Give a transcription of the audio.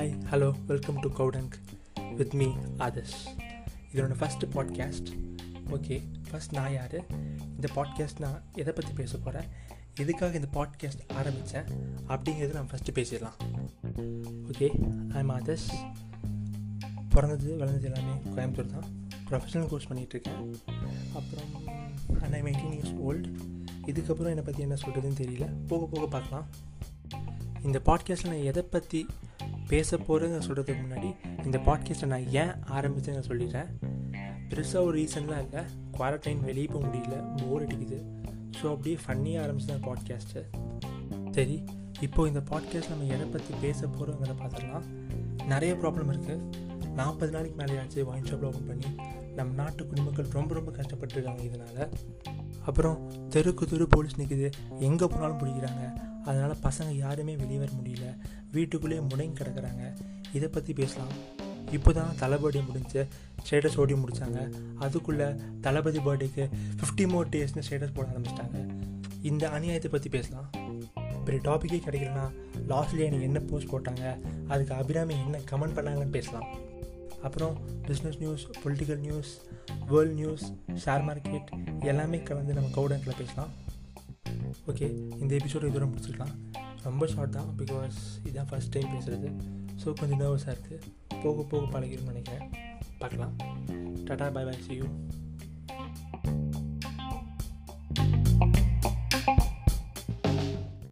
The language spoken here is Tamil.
ஹாய் ஹலோ வெல்கம் டு கவுடங்க் வித் மீ ஆதர்ஷ் இதோட ஃபஸ்ட்டு பாட்காஸ்ட் ஓகே ஃபஸ்ட் நான் யார்? இந்த பாட்காஸ்ட் நான் எதை பற்றி பேச போகிறேன் எதுக்காக இந்த பாட்காஸ்ட் ஆரம்பித்தேன் அப்படிங்கிறது நான் ஃபஸ்ட்டு பேசிடலாம். ஓகே ஐம் ஆதர்ஷ் பிறந்தது வளர்ந்தது எல்லாமே கோயம்புத்தூர் தான். ப்ரொஃபஷனல் கோர்ஸ் பண்ணிகிட்ருக்கேன் அப்புறம் ஐம் எயிட்டீன் இயர்ஸ் ஓல்டு இதுக்கப்புறம் என்னை பற்றி என்ன சொல்கிறதுன்னு தெரியல. போக போக பார்க்கலாம். இந்த பாட்காஸ்ட்டில் நான் எதை பற்றி பேச போகிறேங்க சொல்கிறதுக்கு முன்னாடி இந்த பாட்காஸ்ட்டை நான் ஏன் ஆரம்பித்தேன்னு சொல்லிடுறேன். பெருசாக ஒரு ரீசன்லாம் இல்லை. குவாரண்டைன் வெளியே போக முடியல. போர் அடிக்குது. ஸோ அப்படியே ஃபன்னியாக ஆரம்பிச்சேன் பாட்காஸ்ட்டு சரி இப்போது இந்த பாட்காஸ்ட் நம்ம எதை பற்றி பேச போகிறோங்கிறத பார்த்துடலாம். நிறைய ப்ராப்ளம் இருக்குது நாற்பது நாளைக்கு மேலே ஆச்சு வாயின் ஓப்பன் பண்ணி. நம்ம நாட்டு குடிமக்கள் ரொம்ப ரொம்ப கஷ்டப்பட்டுருக்காங்க இதனால். அப்புறம் தெருக்கு தெரு போலீஸ் நிற்குது எங்கே போனாலும் பிடிக்கிறாங்க. அதனால் பசங்க யாருமே வெளியே வர முடியல. வீட்டுக்குள்ளேயே முடங்கி கிடக்குறாங்க. இதை பற்றி பேசலாம். இப்போ தான் தளபதி முடிஞ்சு ஸ்டேட்டஸ் ஓடி முடித்தாங்க அதுக்குள்ளே தளபதி பர்த்டேக்கு ஃபிஃப்டி மோர் டேஸ்னு ஸ்டேட்டஸ் போட ஆரம்பிச்சிட்டாங்க. இந்த அநியாயத்தை பற்றி பேசலாம். பெரிய டாப்பிக்கே கிடைக்கலனா லாஸ்ட்லேயே எனக்கு என்ன போஸ்ட் போட்டாங்க அதுக்கு அபிராமி என்ன கமெண்ட் பண்ணாங்கன்னு பேசலாம். அப்புறம் business news political news world news share market எல்லாமே கலந்து நம்ம கவுடங்கில் பேசலாம். ஓகே இந்த எபிசோடு இதோட முடிச்சுக்கலாம் ரொம்ப ஷார்ட் தான் பிகாஸ் இதுதான் ஃபஸ்ட் டைம் பேசுகிறது ஸோ கொஞ்சம் நர்வஸாக இருக்குது போக போக பழகிருன்னு நினைக்கிறேன். பார்க்கலாம். Tata bye bye see you